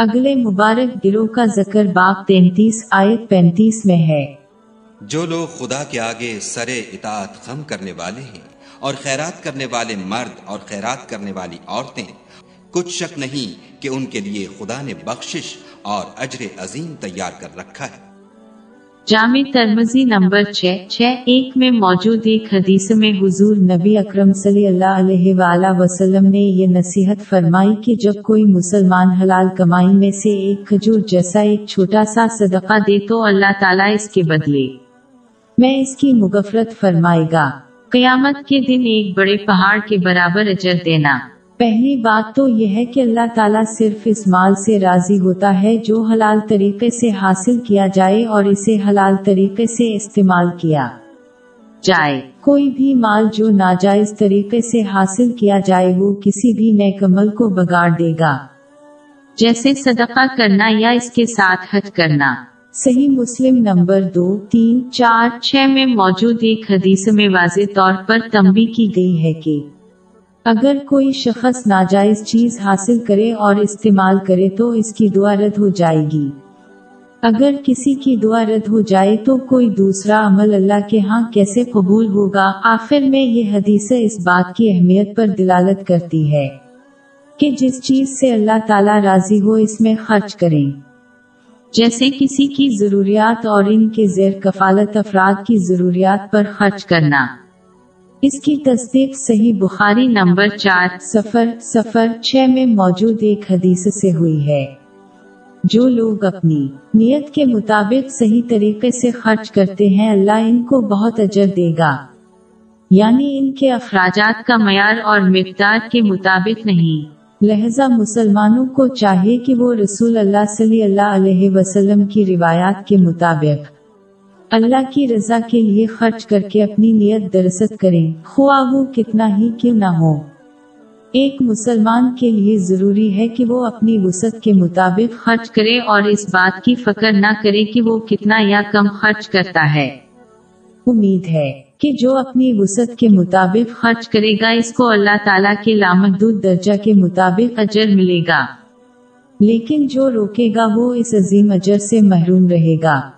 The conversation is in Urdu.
اگلے مبارک دلوں کا ذکر باپ تینتیس آیت پینتیس میں ہے۔ جو لوگ خدا کے آگے سر اطاعت خم کرنے والے ہیں اور خیرات کرنے والے مرد اور خیرات کرنے والی عورتیں، کچھ شک نہیں کہ ان کے لیے خدا نے بخشش اور اجر عظیم تیار کر رکھا ہے۔ جامع ترمزی نمبر چھ چھ، ایک میں موجود ایک حدیث میں حضور نبی اکرم صلی اللہ علیہ وآلہ وسلم نے یہ نصیحت فرمائی کہ جب کوئی مسلمان حلال کمائی میں سے ایک کھجور جیسا ایک چھوٹا سا صدقہ دے تو اللہ تعالیٰ اس کے بدلے۔ میں اس کی مغفرت فرمائے گا۔ قیامت کے دن ایک بڑے پہاڑ کے برابر اجر دینا۔ پہلی بات تو یہ ہے کہ اللہ تعالیٰ صرف اس مال سے راضی ہوتا ہے جو حلال طریقے سے حاصل کیا جائے اور اسے حلال طریقے سے استعمال کیا جائے۔ کوئی بھی مال جو ناجائز طریقے سے حاصل کیا جائے وہ کسی بھی نیک عمل کو بگاڑ دے گا۔ جیسے صدقہ کرنا یا اس کے ساتھ حج کرنا۔ صحیح مسلم نمبر دو، تین، چار، چھ میں موجود ایک حدیث میں واضح طور پر تمبی کی گئی ہے کہ اگر کوئی شخص ناجائز چیز حاصل کرے اور استعمال کرے تو اس کی دعا رد ہو جائے گی۔ اگر کسی کی دعا رد ہو جائے تو کوئی دوسرا عمل اللہ کے ہاں کیسے قبول ہوگا؟ آخر میں یہ حدیث اس بات کی اہمیت پر دلالت کرتی ہے کہ جس چیز سے اللہ تعالی راضی ہو اس میں خرچ کریں۔ جیسے کسی کی ضروریات اور ان کے زیر کفالت افراد کی ضروریات پر خرچ کرنا۔ اس کی تصدیق صحیح بخاری نمبر چار سفر سفر چھ میں موجود ایک حدیث سے ہوئی ہے۔ جو لوگ اپنی نیت کے مطابق صحیح طریقے سے خرچ کرتے ہیں، اللہ ان کو بہت اجر دے گا۔ یعنی ان کے اخراجات کا معیار اور مقدار کے مطابق نہیں۔ لہذا مسلمانوں کو چاہیے کہ وہ رسول اللہ صلی اللہ علیہ وسلم کی روایات کے مطابق اللہ کی رضا کے لیے خرچ کر کے اپنی نیت درست کریں۔ خواہ وہ کتنا ہی کیوں نہ ہو۔ ایک مسلمان کے لیے ضروری ہے کہ وہ اپنی وسعت کے مطابق خرچ کرے اور اس بات کی فکر نہ کرے کہ وہ کتنا یا کم خرچ کرتا ہے۔ امید ہے کہ جو اپنی وسعت کے مطابق خرچ کرے گا، اس کو اللہ تعالیٰ کے لامحدود درجہ کے مطابق اجر ملے گا۔ لیکن جو روکے گا، وہ اس عظیم اجر سے محروم رہے گا۔